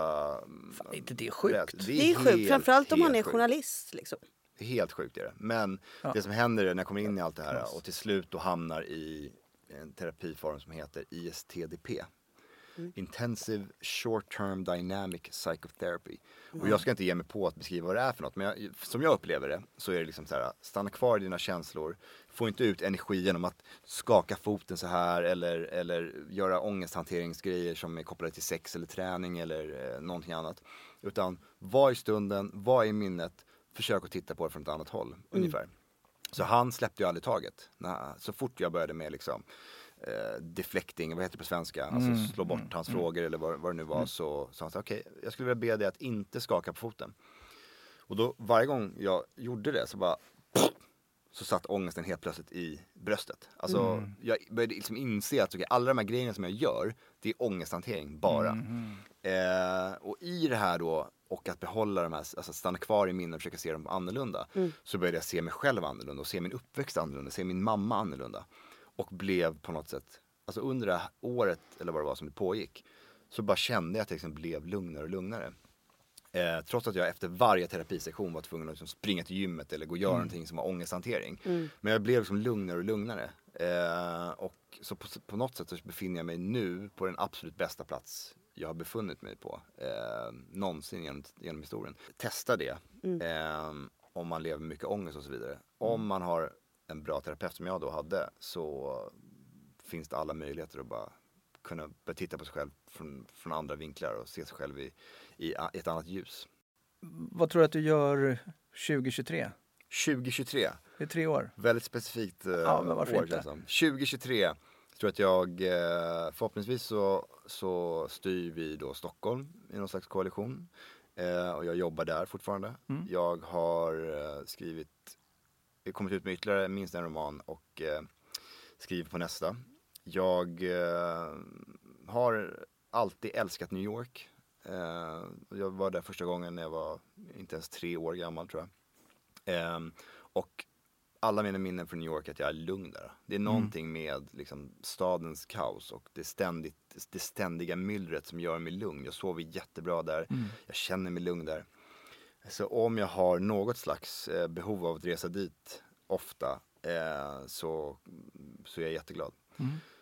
Fan, är inte det sjukt? rädsla. Det är sjukt, helt- framförallt om man är sjukt. journalist. Liksom. Det är helt sjukt är det. Men Ja. det som händer är när jag kommer in i allt det här och till slut då hamnar i en terapiform som heter ISTDP. Intensive Short Term Dynamic Psychotherapy. Och jag ska inte ge mig på att beskriva vad det är för något. Men jag, som jag upplever det så är det liksom så här, stanna kvar i dina känslor. Få inte ut energi genom att skaka foten så här eller, eller göra ångesthanteringsgrejer som är kopplade till sex eller träning eller eh, någonting annat. Utan var i stunden, var i minnet, försök att titta på det från ett annat håll ungefär. Så han släppte ju aldrig taget. När, så fort jag började med liksom eh, deflecting, vad heter det på svenska? Alltså slå bort hans frågor eller vad, vad det nu var. Så sa han så okej, jag skulle vilja be dig att inte skaka på foten. Och då varje gång jag gjorde det så bara så satt ångesten helt plötsligt i bröstet. Alltså jag började liksom inse att okej, alla de här grejerna som jag gör, det är ångesthantering bara. Eh, och i det här då, och att behålla de här, alltså stanna kvar i minnet och försöka se dem annorlunda. Så började jag se mig själv annorlunda och se min uppväxt annorlunda, se min mamma annorlunda. Och blev på något sätt, alltså under det här året eller vad det var som det pågick, så bara kände jag att jag liksom blev lugnare och lugnare. Eh, trots att jag efter varje terapisektion var tvungen att liksom springa till gymmet eller gå och göra någonting som var ångesthantering. Men jag blev liksom lugnare och lugnare. Eh, och så på, på något sätt så befinner jag mig nu på den absolut bästa plats jag har befunnit mig på eh, någonsin genom, genom historien. Testa det eh, om man lever med mycket ångest och så vidare. Om man har en bra terapeut som jag då hade så finns det alla möjligheter att bara kunna börja titta på sig själv från, från andra vinklar och se sig själv i, i ett annat ljus. Vad tror du att du gör 2023? 2023, Det är tre år. väldigt specifikt eh, Ja, men varför år inte? känns det som. 2023 tror jag att jag, eh, förhoppningsvis så, så styr vi då Stockholm i någon slags koalition. Eh, och jag jobbar där fortfarande. Mm. Jag har eh, skrivit, kommit ut med ytterligare minst en roman och eh, skriver på nästa. Jag eh, har alltid älskat New York. Eh, jag var där första gången när jag var inte ens tre år gammal tror jag. Ehm, och alla mina minnen från New York är att jag är lugn där. Det är någonting med liksom, stadens kaos och det, ständigt, det ständiga myllret som gör mig lugn. Jag sover jättebra där, jag känner mig lugn där. Så om jag har något slags eh, behov av att resa dit ofta eh, så, så är jag jätteglad.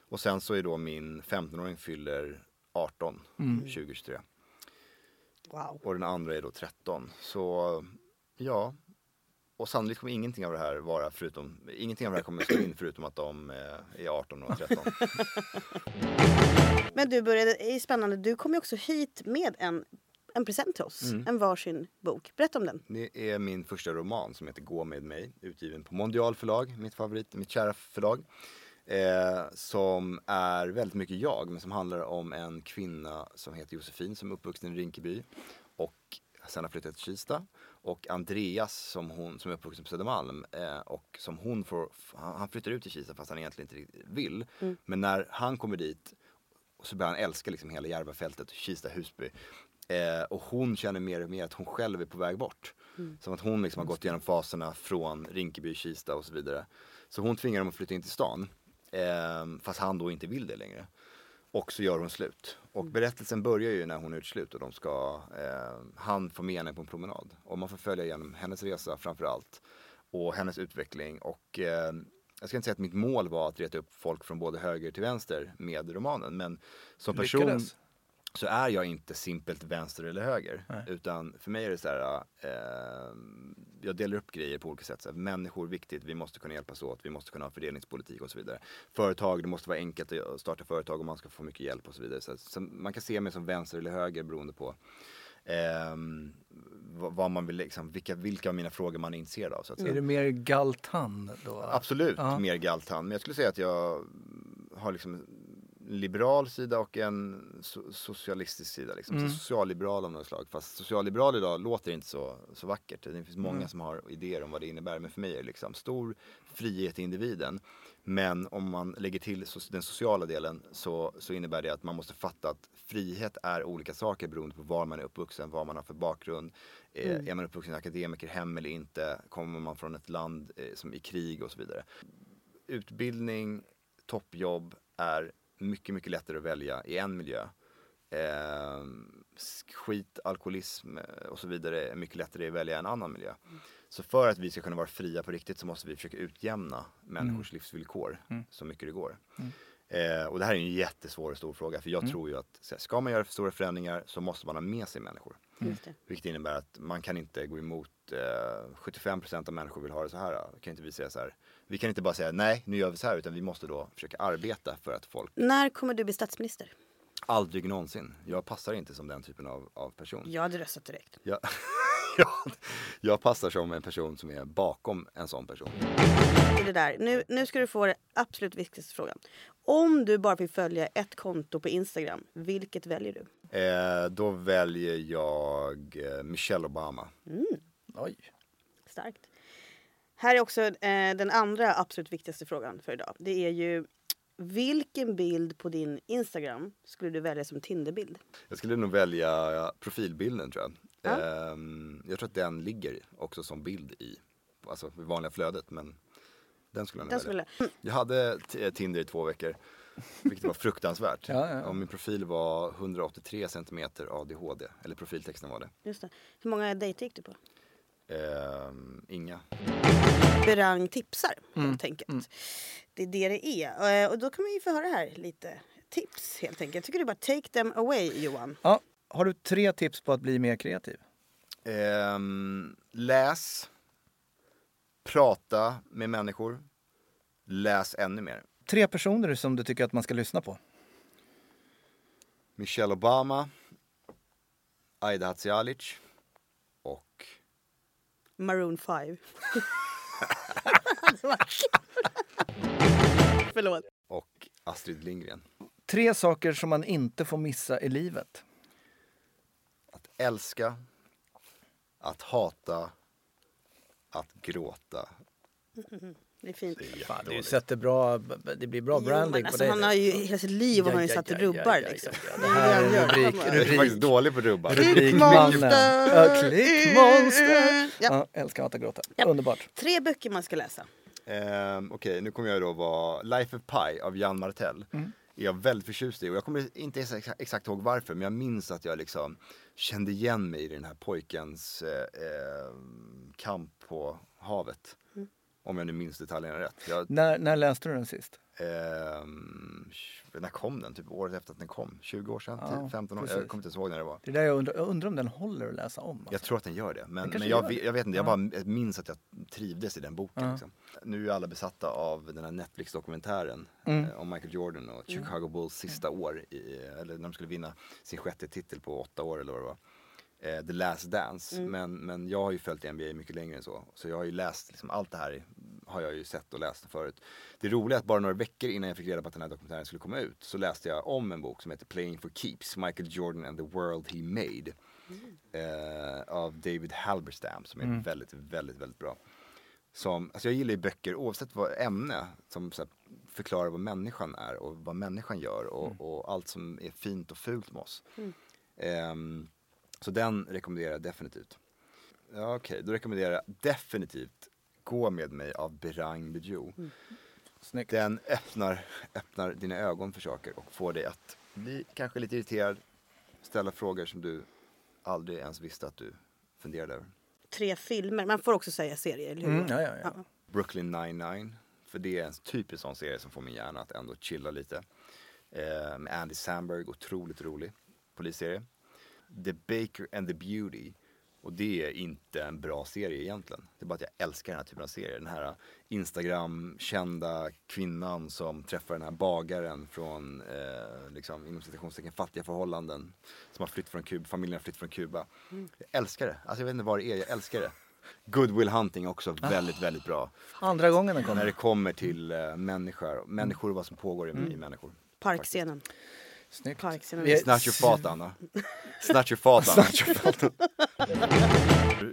Och sen så är då min 15-åring fyller 18 2023 Wow. och den andra är då 13. Så ja, och sannolikt kommer ingenting av det här vara förutom, ingenting av det här kommer slå in förutom att de eh, är 18 och 13. Men du började, det är spännande, du kom ju också hit med en, en present till oss. Mm. En varsin bok. Berätta om den. Det är min första roman som heter Gå med mig, utgiven på Mondial förlag, mitt favorit, mitt kära förlag. Eh, som är väldigt mycket jag, men som handlar om en kvinna som heter Josefin som är uppvuxen i Rinkeby och sen har flyttat till Kista. Och Andreas som, hon, som är uppvuxen på Södermalm eh, och som hon får, han flyttar ut till Kista fast han egentligen inte vill. Men när han kommer dit så börjar han älska liksom hela Järvafältet, Kista, Husby. Eh, och hon känner mer och mer att hon själv är på väg bort. Som att hon liksom har gått igenom faserna från Rinkeby, Kista och så vidare. Så hon tvingar dem att flytta in till stan. Eh, fast han då inte vill det längre. Och så gör hon slut. Och berättelsen börjar ju när hon är utslut och de ska, eh, han får med henne på en promenad. Och man får följa igenom hennes resa framför allt. Och hennes utveckling. Och eh, jag ska inte säga att mitt mål var att reta upp folk från både höger till vänster med romanen. Men som person Lyckades. Så är jag inte simpelt vänster eller höger. Nej. Utan för mig är det så här, eh, jag delar upp grejer på olika sätt. Så här, människor är viktigt, vi måste kunna hjälpas åt, vi måste kunna ha fördelningspolitik och så vidare. Företag, det måste vara enkelt att starta företag och man ska få mycket hjälp och så vidare. Så, så man kan se mig som vänster eller höger beroende på ehm, vad, man vill, liksom, vilka, vilka av mina frågor man är intresserad av. Så. Är det mer Galtan då? Absolut Ja. mer Galtan. Men jag skulle säga att jag har liksom liberal sida och en so- socialistisk sida. Liksom. Mm. Så socialliberal av något slag. Fast socialliberal idag låter inte så, så vackert. Det finns många Mm. som har idéer om vad det innebär. Men för mig är det liksom stor frihet i individen. Men om man lägger till den sociala delen så, så innebär det att man måste fatta att frihet är olika saker beroende på var man är uppvuxen, vad man har för bakgrund. Eh, Är man uppvuxen i akademikerhem eller inte? Kommer man från ett land eh, som i krig och så vidare. Utbildning, toppjobb är mycket, mycket lättare att välja i en miljö. Eh, skit, alkoholism eh, och så vidare är mycket lättare att välja i en annan miljö. Så för att vi ska kunna vara fria på riktigt så måste vi försöka utjämna människors livsvillkor så mycket det går. Eh, och det här är en jättesvår och stor fråga för jag tror ju att ska man göra för stora förändringar så måste man ha med sig människor. Det. Vilket innebär att man kan inte gå emot eh, 75% av människor vill ha det så här. Då. Kan inte vi säga så här. Vi kan inte bara säga nej, nu gör vi så här utan vi måste då försöka arbeta för att folk När kommer du bli statsminister? aldrig någonsin. Jag passar inte som den typen av, av person. Jag hade röstat direkt. Jag, jag, jag passar som en person som är bakom en sån person. Det där. Nu, nu ska du få den absolut viktigaste frågan. Om du bara fick följa ett konto på Instagram, vilket väljer du? Eh, då väljer jag eh, Michelle Obama. Oj. Starkt. Här är också eh, den andra absolut viktigaste frågan för idag. Det är ju vilken bild på din Instagram skulle du välja som Tinderbild? Jag skulle nog välja profilbilden tror jag. Ja. Ehm, jag tror att den ligger också som bild i, alltså i vanliga flödet men den skulle jag nog Den välja. skulle... Jag hade t- Tinder i två veckor, vilket var fruktansvärt. Ja, ja, ja. Och min profil var 183 centimeter ADHD, eller profiltexten var det. Just det. Hur många dejter gick du på? Ehm, inga. Berang tipsar Mm, helt enkelt. Det är det det är. Eh, Och då kan vi ju få höra här lite tips helt enkelt. Jag tycker du bara take them away Johan. Ja, har du tre tips på att bli mer kreativ? Ehm, läs, prata med människor, läs ännu mer. Tre personer som du tycker att man ska lyssna på. Michelle Obama, Aida Hadzialic och Maroon 5. Förlåt. och Astrid Lindgren. Tre saker som man inte får missa i livet. Att älska, att hata, att gråta. Det är fint. Det är Fan, du sätter bra, det blir bra Jo, branding men på alltså, dig. han har ju hela sitt liv har han ju satt rubbar liksom. Det Det är här det är rubrik, Jag är faktiskt rubrik. dålig på rubbar. Klickmonster. Klickmonster. Ja. Ja, älskar att gråta. Ja. Underbart. Tre böcker man ska läsa. Ehm, Okej, nu kommer jag då vara Life of Pi av Jan Martell. Är jag väldigt förtjust i och jag kommer inte exa- exakt ihåg varför men jag minns att jag liksom kände igen mig i den här pojkens eh, eh, kamp på havet. Om jag nu minns detaljerna rätt. Jag, När, när läste du den sist? ehm, när kom den? Typ året efter att den kom? 20 år sedan? Ja, 10, 15 år? precis. Jag kommer inte ens ihåg när det var. Det är där jag, undrar, jag undrar om den håller att läsa om. Alltså. Jag tror att den gör det. Men, men jag, gör vet- det. jag vet inte, jag Ja. bara minns att jag trivdes i den boken. Ja. Liksom. Nu är alla besatta av den här Netflix-dokumentären Mm. eh, om Michael Jordan och Chicago Bulls sista år. I, eller när de skulle vinna sin sjätte titel på åtta år eller vad det var. Eh, The Last Dance. Mm. Men, men jag har ju följt NBA mycket längre än så. Så jag har ju läst liksom allt det här. har jag ju sett och läst förut. Det roliga är att bara några veckor innan jag fick reda på att den här dokumentären skulle komma ut så läste jag om en bok som heter Playing for Keeps, Michael Jordan and the World He Made. Eh, av David Halberstam som är väldigt, väldigt, väldigt bra. Som, alltså jag gillar ju böcker oavsett vad ämne som så här, förklarar vad människan är och vad människan gör och, och allt som är fint och fult med oss. Ehm, så den rekommenderar jag definitivt. Ja, Okej, då rekommenderar jag definitivt Gå med mig av Berang Bidjo. Snyggt. Den öppnar, öppnar dina ögon för saker och får dig att bli kanske lite irriterad, ställa frågor som du aldrig ens visste att du funderade över. Tre filmer. Man får också säga serier, eller hur? Mm, ja, ja, ja. Brooklyn 99, för det är en typisk sån serie som får min hjärna att ändå chilla lite. Eh, med Andy Samberg, otroligt rolig polisserie. The Baker and the Beauty, och det är inte en bra serie egentligen. Det är bara att jag älskar den här typen av serier. Den här Instagram-kända kvinnan som träffar den här bagaren från, eh, liksom, inom citationstecken, fattiga förhållanden. Som har flytt från Kuba, familjen har flytt från Kuba. Jag älskar det. Alltså jag vet inte vad det är, jag älskar det. Good Will Hunting också väldigt, väldigt bra. Andra gången den När kommer. det kommer till uh, människor, människor och vad som pågår i, i människor. Parkscenen. Snyggt. Parkscenen. Vi är- Snatch your fat Anna. Snatch your fat Anna.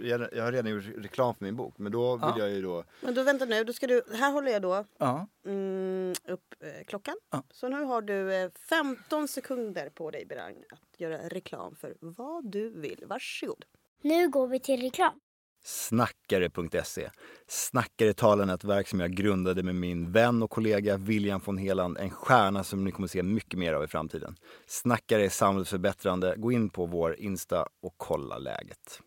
jag, jag har redan gjort reklam för min bok men då vill Ja. jag ju då Men då vänta nu, då ska du, här håller jag då Ja. mm, upp eh, klockan. Ja. Så nu har du eh, 15 sekunder på dig Berang att göra reklam för vad du vill. Varsågod. Nu går vi till reklam. Snackare.se. Snackare talarnätverk som jag grundade med min vän och kollega William von Heland. En stjärna som ni kommer se mycket mer av i framtiden. Snackare är samhällsförbättrande. Gå in på vår Insta och kolla läget.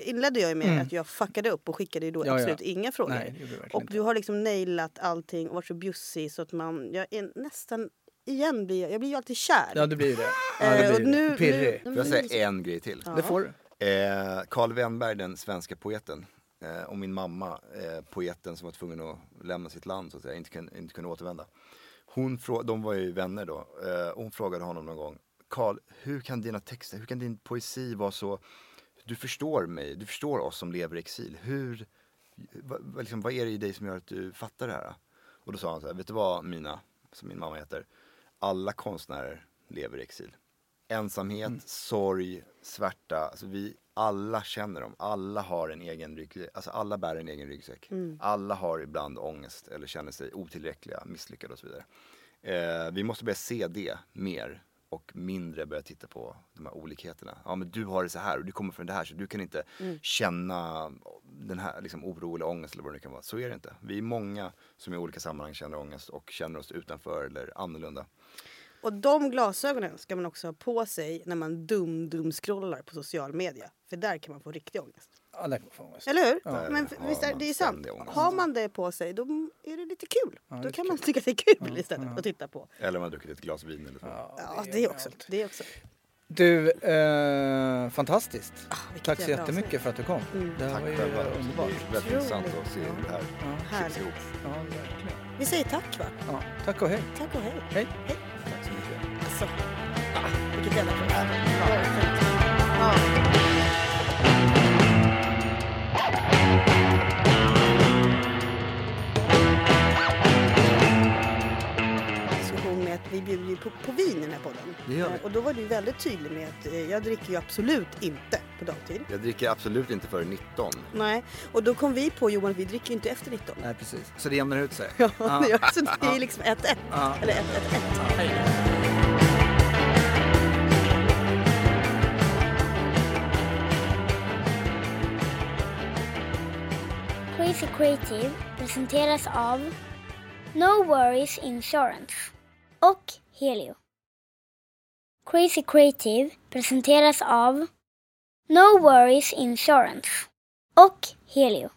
Inledde jag med Mm. att jag fuckade upp och skickade ju då Ja, ja. absolut inga frågor. Nej, det och inte. du har liksom nailat allting och varit så bjussig så att man, jag är nästan, igen blir jag, jag blir ju alltid kär. Ja, det blir det. Ja, Eh, det och blir det. nu- Pirrig. nu- Får jag säga en grej till? Det får du. Eh, Carl Wennberg, den svenska poeten, eh, och min mamma, eh, poeten som var tvungen att lämna sitt land så att säga, inte, kunde, inte kunde återvända. Hon frå- de var ju vänner då, eh, hon frågade honom någon gång, Karl, hur kan dina texter, hur kan din poesi vara så, du förstår mig, du förstår oss som lever i exil, hur, va, liksom, vad är det i dig som gör att du fattar det här? Och då sa han så här, vet du vad Mina, som min mamma heter, alla konstnärer lever i exil ensamhet, sorg, svärta. Alltså vi alla känner dem. Alla har en egen ryggsäck. Alltså alla bär en egen ryggsäck. Alla har ibland ångest eller känner sig otillräckliga, misslyckade och så vidare. Eh, vi måste börja se det mer och mindre börja titta på de här olikheterna. Ja men du har det så här och du kommer från det här så du kan inte känna den här liksom, oro eller ångest eller vad det kan vara. Så är det inte. Vi är många som i olika sammanhang känner ångest och känner oss utanför eller annorlunda. Och de glasögonen ska man också ha på sig när man dum-dum-scrollar på social media. För där kan man få riktig ångest. Ja, där kan man få ångest. Eller hur? Ja. Men Där visst är det är sant. Har man det på sig då är det lite kul. Ja, då kan man tycka att det är kul istället att titta på. Eller om man har druckit ett glas vin eller så. Ja, Ja, är det också. Det också. Du, eh, fantastiskt. vilket Tack så jättemycket avsnitt. för att du kom. Mm. Det här Tack var ju själva. underbart. Det är väldigt intressant att se hur det här Ja, klipps ihop. ja, verkligen. Vi säger tack va? Ja, tack och hej. Tack och hej. Hej. Mycket. Alltså, ah, vilket jävla program. Ja, fint. Ja. Diskussion med att vi bjuder ju på, på vin i den här podden. Det gör vi. Eh, Och då var du väldigt tydlig med att eh, jag dricker ju absolut inte på dagtid. Jag dricker absolut inte före 19. Nej, och då kom vi på Johan att vi dricker ju inte efter 19. Nej, precis. Så det jämnar ut sig. Ja, det gör- så det är liksom 1-1. Ja. Eller 1-1-1. Crazy Creative presenteras av No Worries Insurance och Helio. Crazy Creative presenteras av No Worries Insurance och Helio.